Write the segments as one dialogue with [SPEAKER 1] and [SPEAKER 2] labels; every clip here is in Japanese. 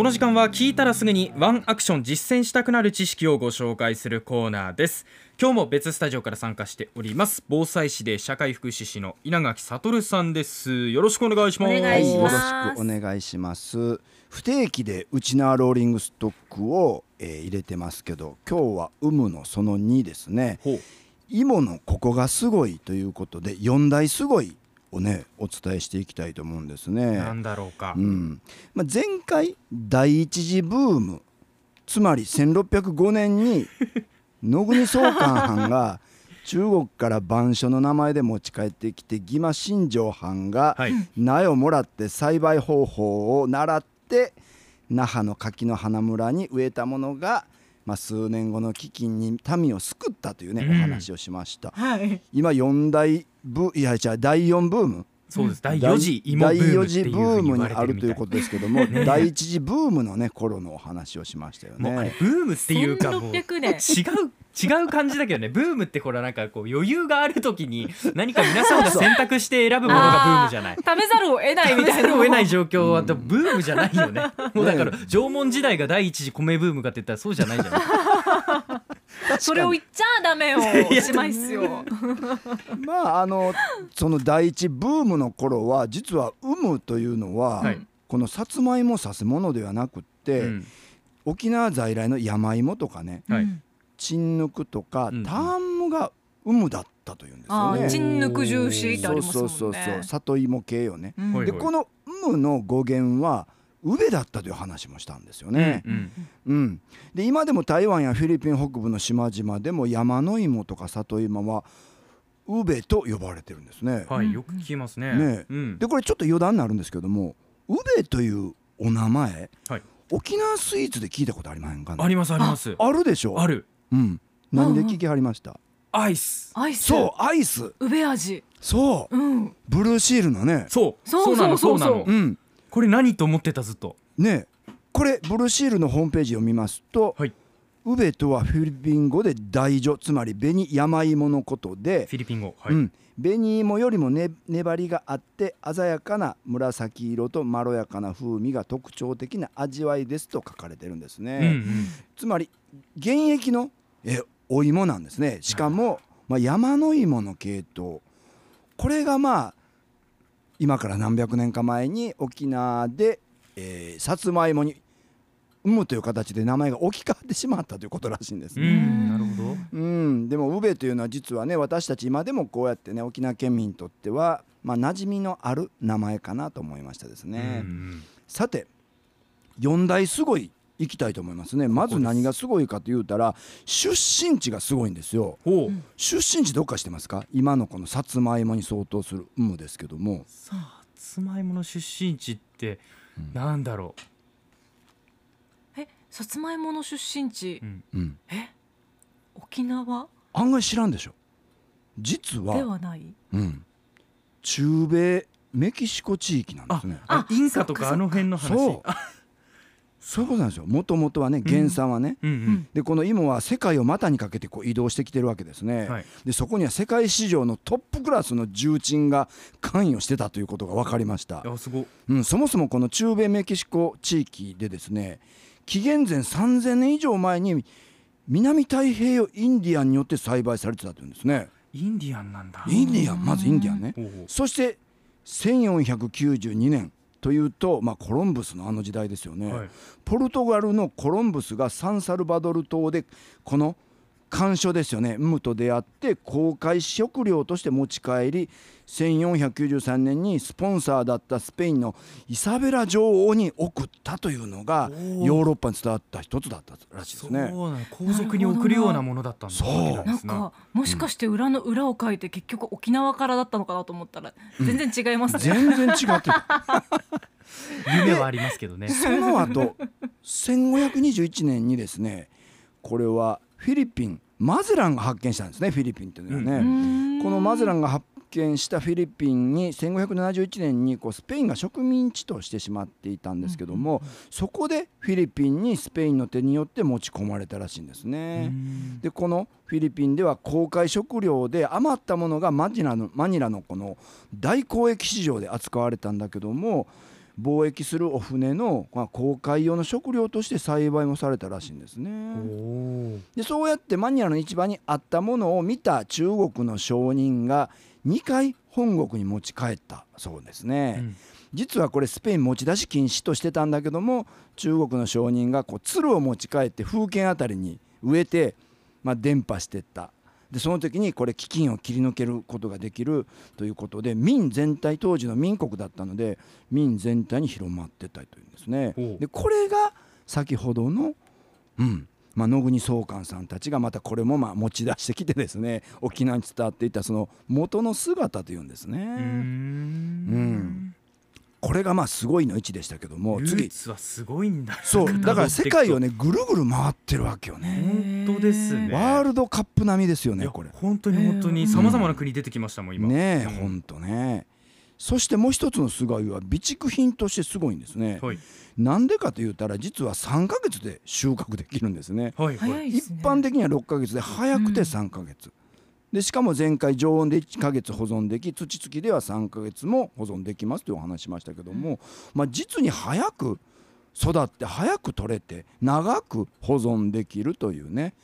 [SPEAKER 1] この時間は聞いたらすぐにワンアクション実践したくなる知識をご紹介するコーナーです。今日も別スタジオから参加しております。防災士で社会福祉士の稲垣悟さんです。よろしくお願いします。
[SPEAKER 2] お願いします。
[SPEAKER 3] よろしくお願いします。不定期でうちなローリングストックを、えー入れてますけど今日は有無のその2ですね。
[SPEAKER 1] ほう。
[SPEAKER 3] 芋のここがすごいということで4大すごいをねお伝えしていきたいと思うんですね。
[SPEAKER 1] なんだろうか、
[SPEAKER 3] うん。まあ、前回第一次ブームつまり1605年に 野国総監藩が中国から番所の名前で持ち帰ってきて義馬新庄藩が
[SPEAKER 1] はい。
[SPEAKER 3] 苗をもらって栽培方法を習って那覇の柿の花村に植えたものが、まあ、数年後の飢饉に民を救ったというね、
[SPEAKER 1] うん。
[SPEAKER 3] お話をしました。
[SPEAKER 2] はい。
[SPEAKER 3] 今4大ブいやじゃあ第4ブーム
[SPEAKER 1] そうです第4次芋ブーム
[SPEAKER 3] 第4
[SPEAKER 1] っていう
[SPEAKER 3] 次ブ
[SPEAKER 1] ふうに言わ
[SPEAKER 3] あるということですけども、第1次ブームのね頃のお話をしましたよね。
[SPEAKER 1] ブームっていうかもう違う
[SPEAKER 2] 1600年
[SPEAKER 1] 違う感じだけどねブームってこれなんかこう余裕がある時に何か皆さんが選択して選ぶものがブームじゃない
[SPEAKER 2] 食べざるを得ないみたいな。
[SPEAKER 1] 食べざるを得ない状況はブームじゃないよね。もうだから縄文時代が第一次米ブームかって言ったらそうじゃないじゃない。
[SPEAKER 2] それを言っちゃダメよ。おしまいっすよ。
[SPEAKER 3] まああのその第一ブームの頃は実は「有む」というのは、
[SPEAKER 1] はい
[SPEAKER 3] このさつまいもを指すものではなくって、
[SPEAKER 1] うん
[SPEAKER 3] 沖縄在来の山芋とかね
[SPEAKER 1] はい
[SPEAKER 2] うん
[SPEAKER 3] チンヌクとか、
[SPEAKER 1] うん
[SPEAKER 3] ターンムが「有む」だったというんですよね。
[SPEAKER 2] チン抜く重視ってあ
[SPEAKER 3] そう
[SPEAKER 2] りますもんね。
[SPEAKER 3] そうそうそう里芋系よね。
[SPEAKER 2] うん
[SPEAKER 1] はい
[SPEAKER 3] でこの「有む」の語源は「宇部」だったという話もしたんですよね。
[SPEAKER 1] うん
[SPEAKER 3] うん、で今でも台湾やフィリピン北部の島々でも山の芋とか里芋はウベと呼ばれてるんですね。
[SPEAKER 1] はいよく聞きますね。
[SPEAKER 3] ね
[SPEAKER 1] うん
[SPEAKER 3] でこれちょっと余談になるんですけどもウベというお名前
[SPEAKER 1] はい
[SPEAKER 3] 沖縄スイーツで聞いたことありませんか？ね
[SPEAKER 1] ありますあります。
[SPEAKER 3] あるでしょ？
[SPEAKER 1] ある
[SPEAKER 3] うん、何で聞きはりました？
[SPEAKER 1] アイス。
[SPEAKER 2] アイス。
[SPEAKER 3] そうアイス
[SPEAKER 2] うべ味。
[SPEAKER 3] そう
[SPEAKER 2] うん。
[SPEAKER 3] ブルーシールのね
[SPEAKER 1] そう
[SPEAKER 2] そう
[SPEAKER 1] なの
[SPEAKER 2] そうそう
[SPEAKER 1] なの
[SPEAKER 3] う。ん
[SPEAKER 1] これ何と思ってたずっと？
[SPEAKER 3] ねこれブルーシールのホームページを見ますと、
[SPEAKER 1] はい。
[SPEAKER 3] ウベとはフィリピン語で大女つまり紅山芋のことで
[SPEAKER 1] フィリピン語。はい。
[SPEAKER 3] うん、紅芋よりも、ね、粘りがあって鮮やかな紫色とまろやかな風味が特徴的な味わいですと書かれてるんですね、
[SPEAKER 1] うんうん。
[SPEAKER 3] つまり原液のえお芋なんですね。しかも、まあ、山の芋の系統。これがまあ今から何百年か前に沖縄で、えーさつまいもに「産む」という形で名前が置き換わってしまったということらしいんです
[SPEAKER 1] う
[SPEAKER 3] ね。
[SPEAKER 1] んなるほど。
[SPEAKER 3] うん、でも宇部というのは実はね私たち今でもこうやってね沖縄県民にとってはまあ馴染みのある名前かなと思いましたですね、
[SPEAKER 1] うん
[SPEAKER 3] さて四大すごい行きたいと思いますね。まず何がすごいかと言うたら出身地がすごいんですよ。出身地どっかしてますか？今のこのさつまいもに相当する有無ですけども。
[SPEAKER 1] さつまいもの出身地ってなんだろ
[SPEAKER 2] え、さつまいもの出身地。
[SPEAKER 1] う。う。ん。
[SPEAKER 3] うん。
[SPEAKER 2] 沖縄？
[SPEAKER 3] 案外知らんでしょ。実は
[SPEAKER 2] ではない？
[SPEAKER 3] うん、中米メキシコ地域なんですね。
[SPEAKER 1] あインカとかあの辺の話。
[SPEAKER 3] そう。
[SPEAKER 1] あ
[SPEAKER 3] そういうことなんですよ。もともとはね原産はね、
[SPEAKER 1] うんうん。
[SPEAKER 3] でこの芋は世界を股にかけてこう移動してきてるわけですね、
[SPEAKER 1] はい。
[SPEAKER 3] でそこには世界市場のトップクラスの重鎮が関与してたということが分かりました。うん、そもそもこの中米メキシコ地域でですね紀元前3000年以上前に南太平洋インディアンによって栽培されてたというんですね。
[SPEAKER 1] インディアンなんだ。
[SPEAKER 3] インディアンまずインディアンね。そして1492年というと、まあ、コロンブスのあの時代ですよね、
[SPEAKER 1] はい。
[SPEAKER 3] ポルトガルのコロンブスがサンサルバドル島でこの干渉ですよね。ウムと出会って公開食料として持ち帰り1493年にスポンサーだったスペインのイサベラ女王に送ったというのがヨーロッパに伝わった一つだったらしいです
[SPEAKER 1] そう
[SPEAKER 3] ね。
[SPEAKER 1] 皇族に送るようなものだったんだ。
[SPEAKER 3] そう。
[SPEAKER 1] わけ
[SPEAKER 2] なん
[SPEAKER 1] ですな
[SPEAKER 2] かもしかして裏の裏を書いて結局沖縄からだったのかなと思ったら全然違いますね。
[SPEAKER 3] 全然違ってた
[SPEAKER 1] 夢はありますけどね。
[SPEAKER 3] その後1521年にですねこれはフィリピンマゼランが発見したんですねフィリピンっていうのはね。このマゼランが発見したフィリピンに1571年にこうスペインが植民地としてしまっていたんですけども、そこでフィリピンにスペインの手によって持ち込まれたらしいんです
[SPEAKER 1] う
[SPEAKER 3] ね。
[SPEAKER 1] ん
[SPEAKER 3] でこのフィリピンでは公開食料で余ったものがマニラのマニラのこの大交易市場で扱われたんだけども貿易するお船のまあ航海用の食料として栽培もされたらしいんです
[SPEAKER 1] お
[SPEAKER 3] ね。
[SPEAKER 1] お
[SPEAKER 3] でそうやってマニラの市場にあったものを見た中国の商人が2回本国に持ち帰ったそうですね。
[SPEAKER 1] うん
[SPEAKER 3] 実はこれスペイン持ち出し禁止としてたんだけども中国の商人がこう鶴を持ち帰って風景あたりに植えて、まあ、伝播していったでその時にこれ飢饉を切り抜けることができるということで民全体当時の民国だったので民全体に広まってったというんですね。でこれが先ほどの、うんまあ、野国総監さんたちがまたこれもまあ持ち出してきてですね沖縄に伝わっていたその元の姿というんですね。
[SPEAKER 1] うーん
[SPEAKER 3] これがまあすごいの位置でしたけども
[SPEAKER 1] ルー
[SPEAKER 3] 次
[SPEAKER 1] ツはすごいんだ。
[SPEAKER 3] そうだから世界をねぐるぐる回ってるわけよね。
[SPEAKER 1] 本当ですね。
[SPEAKER 3] ワールドカップ並みですよねこれ。
[SPEAKER 1] 本当に本当にさまざまな国出てきましたもん今。
[SPEAKER 3] ねえ
[SPEAKER 1] うん。
[SPEAKER 3] ほんとね。そしてもう一つのすごいは備蓄品としてすごいんですね。
[SPEAKER 1] はい。
[SPEAKER 3] なんでかと言ったら実は3ヶ月で収穫できるんですね。
[SPEAKER 1] はいはい。
[SPEAKER 3] 一般的には6ヶ月で早くて
[SPEAKER 2] うん
[SPEAKER 3] 3ヶ月、でしかも前回常温で1ヶ月保存でき土付きでは3ヶ月も保存できますというお話しましたけども、まあ、実に早く育って早く取れて長く保存できるというね。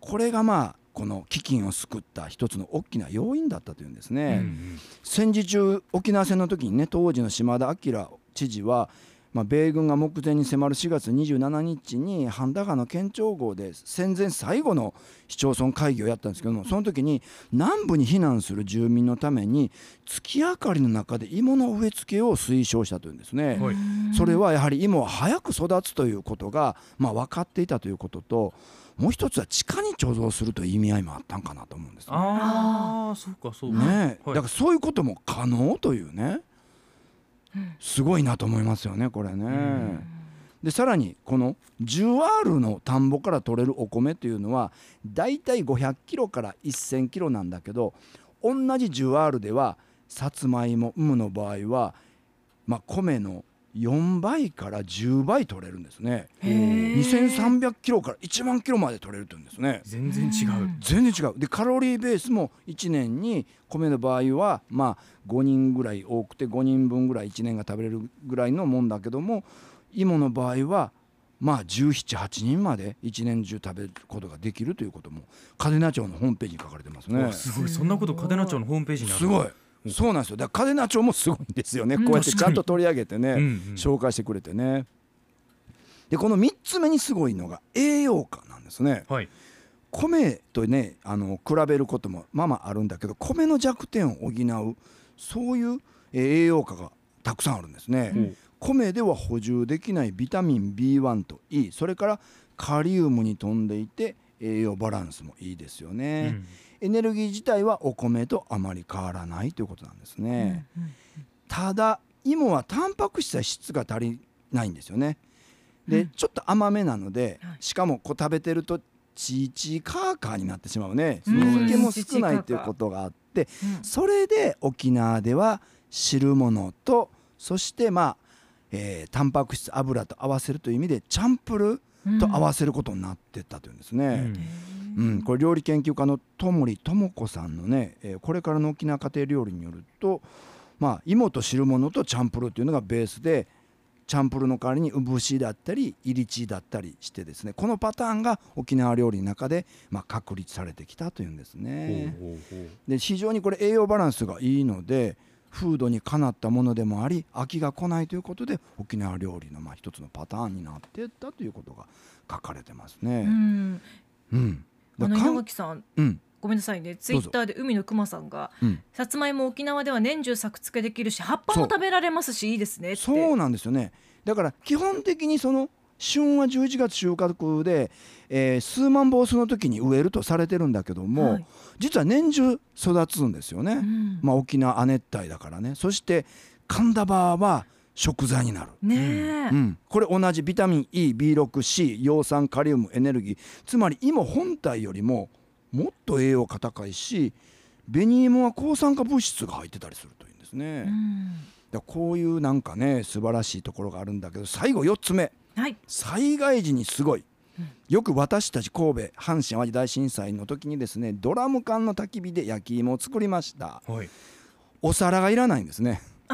[SPEAKER 3] これがまあこの飢饉を救った一つの大きな要因だったというんですね。
[SPEAKER 1] うん。
[SPEAKER 3] 戦時中沖縄戦の時にね当時の島田明知事は、まあ、米軍が目前に迫る4月27日に半田川の県庁号で戦前最後の市町村会議をやったんですけどもその時に南部に避難する住民のために月明かりの中で芋の植え付けを推奨したというんですね。
[SPEAKER 1] はい。
[SPEAKER 3] それはやはり芋は早く育つということが、まあ、分かっていたということともう一つは地下に貯蔵するという意味合いもあったんかなと思うんですね。
[SPEAKER 1] ああそうかそうか。
[SPEAKER 3] ねえ、
[SPEAKER 1] はい。
[SPEAKER 3] だからそういうことも可能というねすごいなと思いますよねこれね。
[SPEAKER 1] ん
[SPEAKER 3] でさらにこの 10R の田んぼから取れるお米っていうのはだいたい500キロから1000キロなんだけど同じ 10R ではさつまいも有の場合は、まあ、米の4倍から10倍取れるんですね。
[SPEAKER 2] へー。
[SPEAKER 3] 2300キロから1万キロまで取れるって言うんですね。
[SPEAKER 1] 全然違う。
[SPEAKER 3] 全然違う。でカロリーベースも1年に米の場合はまあ5人ぐらい多くて5人分ぐらい1年が食べれるぐらいのもんだけども芋の場合はまあ1718人まで1年中食べることができるということも嘉手納町のホームページに書かれてますね。
[SPEAKER 1] わ。すごい。そんなこと嘉手納町のホームページにある
[SPEAKER 3] すごいそうなんですよ。だから嘉手納町もすごいんですよね。こうやってちゃんと取り上げてね、
[SPEAKER 1] うんうん。
[SPEAKER 3] 紹介してくれてね。でこの3つ目にすごいのが栄養価なんですね。
[SPEAKER 1] はい。
[SPEAKER 3] 米とねあの比べることもまあまああるんだけど米の弱点を補うそういうえー栄養価がたくさんあるんですね。
[SPEAKER 1] ほう
[SPEAKER 3] 米では補充できないビタミン B1 と E それからカリウムに富んでいて栄養バランスもいいですよ
[SPEAKER 1] う
[SPEAKER 3] ね、
[SPEAKER 1] ん
[SPEAKER 3] エネルギー自体はお米とあまり変わらないということなんですね、
[SPEAKER 2] うんうん
[SPEAKER 3] ただ芋はタンパク質や質が足りないんですよね。で、
[SPEAKER 2] うん。
[SPEAKER 3] ちょっと甘めなので、
[SPEAKER 2] はい。
[SPEAKER 3] しかもこう食べてるとチーチーカーカーになってしまうね。
[SPEAKER 2] うん。
[SPEAKER 3] 水気も少ないということがあって
[SPEAKER 2] うん。
[SPEAKER 3] それで沖縄では汁物とそしてまあ、えータンパク質油と合わせるという意味でチャンプルーと合わせることになってったというんですね。
[SPEAKER 1] うん
[SPEAKER 3] うん、これ料理研究家の戸森智子さんのね、えーこれからの沖縄家庭料理によると、まあ、芋と汁物とチャンプルーというのがベースでチャンプルーの代わりに産節だったりイリチだったりしてですねこのパターンが沖縄料理の中で、まあ、確立されてきたというんですね。
[SPEAKER 1] ほうほうほう
[SPEAKER 3] で非常にこれ栄養バランスがいいので風土にかなったものでもあり飽きが来ないということで沖縄料理のまあ一つのパターンになっていったということが書かれてます
[SPEAKER 2] う
[SPEAKER 3] ね。
[SPEAKER 2] ん。
[SPEAKER 3] うん、
[SPEAKER 2] あの稲垣さん
[SPEAKER 3] うん。
[SPEAKER 2] ごめんなさいね。ツイッターで海のくまさんが
[SPEAKER 3] うん。
[SPEAKER 2] さつまいも沖縄では年中作付けできるし葉っぱも食べられますしいいですねって
[SPEAKER 3] そうなんですよねだから基本的にその旬は11月収穫で、えー数万本その時に植えるとされてるんだけども、
[SPEAKER 2] はい。
[SPEAKER 3] 実は年中育つんですよね、
[SPEAKER 2] うん。
[SPEAKER 3] まあ、沖縄亜熱帯だからね。そして神田バーは食材になる、
[SPEAKER 2] ねえ、
[SPEAKER 3] うん、これ同じビタミン EB6C 葉酸カリウムエネルギー。つまり芋本体よりももっと栄養価高いし紅芋は抗酸化物質が入ってたりするというんですね。
[SPEAKER 2] うん。
[SPEAKER 3] こういうなんかね素晴らしいところがあるんだけど最後4つ目
[SPEAKER 2] はい。
[SPEAKER 3] 災害時にすごい。
[SPEAKER 2] うん
[SPEAKER 3] よく私たち神戸阪神・淡路大震災の時にですねドラム缶の焚き火で焼き芋を作りました。
[SPEAKER 1] はい。
[SPEAKER 3] お皿がいらないんですね。つ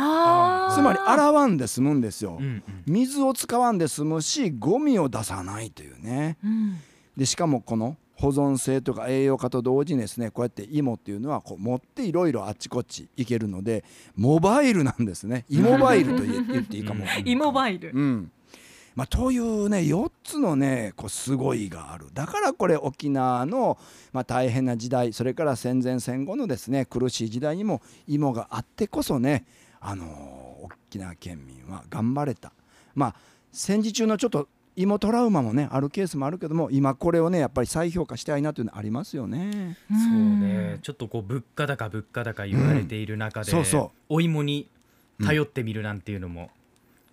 [SPEAKER 3] まり洗わんで済むんですよ、
[SPEAKER 1] うんうん。
[SPEAKER 3] 水を使わんで済むしゴミを出さないというね。
[SPEAKER 2] うん。
[SPEAKER 3] でしかもこの保存性とか栄養価と同時にですねこうやって芋っていうのはこう持っていろいろあっちこっち行けるのでモバイルなんですね。イモバイルと言っていいかも。
[SPEAKER 2] イモバイル。
[SPEAKER 3] うんまあ、というね4つのねこうすごいがある。だからこれ沖縄の、まあ、大変な時代それから戦前戦後のですね苦しい時代にも芋があってこそね、あのー沖縄県民は頑張れた。まあ戦時中のちょっと芋トラウマもねあるケースもあるけども今これをねやっぱり再評価したいなというのはありますよね。
[SPEAKER 1] そうね。ちょっとこう物価高物価高言われている中で、
[SPEAKER 3] そうそう。
[SPEAKER 1] お芋に頼ってみるなんていうのも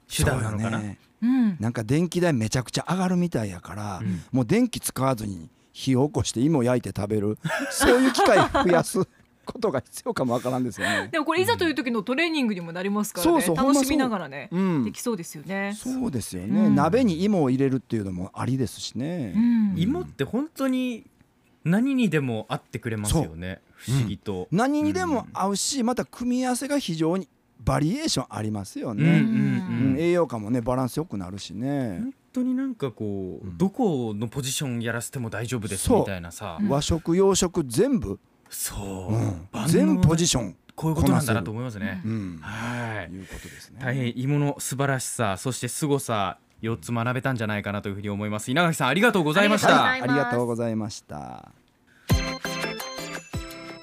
[SPEAKER 1] 手段なのかな、
[SPEAKER 3] そうよね
[SPEAKER 2] うん。
[SPEAKER 3] なんか電気代めちゃくちゃ上がるみたいやから、
[SPEAKER 1] うん。
[SPEAKER 3] もう電気使わずに火を起こして芋焼いて食べる。そういう機会増やすことが必要かもわからんですよね。
[SPEAKER 2] でもこれいざという時のトレーニングにもなりますからね。
[SPEAKER 3] そう
[SPEAKER 2] 楽しみながらね、
[SPEAKER 3] うん。
[SPEAKER 2] できそうですよね。
[SPEAKER 3] そうですよね、
[SPEAKER 2] うん。
[SPEAKER 3] 鍋に芋を入れるっていうのもありですしね。
[SPEAKER 2] うん。
[SPEAKER 1] 芋って本当に何にでも合ってくれますよね。不思議と、
[SPEAKER 3] 何にでも合うし、また組み合わせが非常にバリエーションありますよ
[SPEAKER 1] うん
[SPEAKER 3] ね。
[SPEAKER 1] うん。
[SPEAKER 3] うん栄養価もねバランスよくなるしね。
[SPEAKER 1] 本。当になんかこう、
[SPEAKER 3] うん。
[SPEAKER 1] どこのポジションやらせても大丈夫です
[SPEAKER 3] そう。
[SPEAKER 1] みたいなさ。
[SPEAKER 2] うん。
[SPEAKER 3] 和食洋食全部、
[SPEAKER 1] そう、
[SPEAKER 3] うん。全ポジション、
[SPEAKER 1] こういうことなんだなと思いますね、
[SPEAKER 3] うん、
[SPEAKER 1] はい。
[SPEAKER 3] いうことですね。
[SPEAKER 1] 大変芋の素晴らしさそして凄さ4つ学べたんじゃないかなというふうに思います。稲垣さんありがとうございまし
[SPEAKER 2] ありがとうございます。
[SPEAKER 1] た
[SPEAKER 3] ありがとうございました。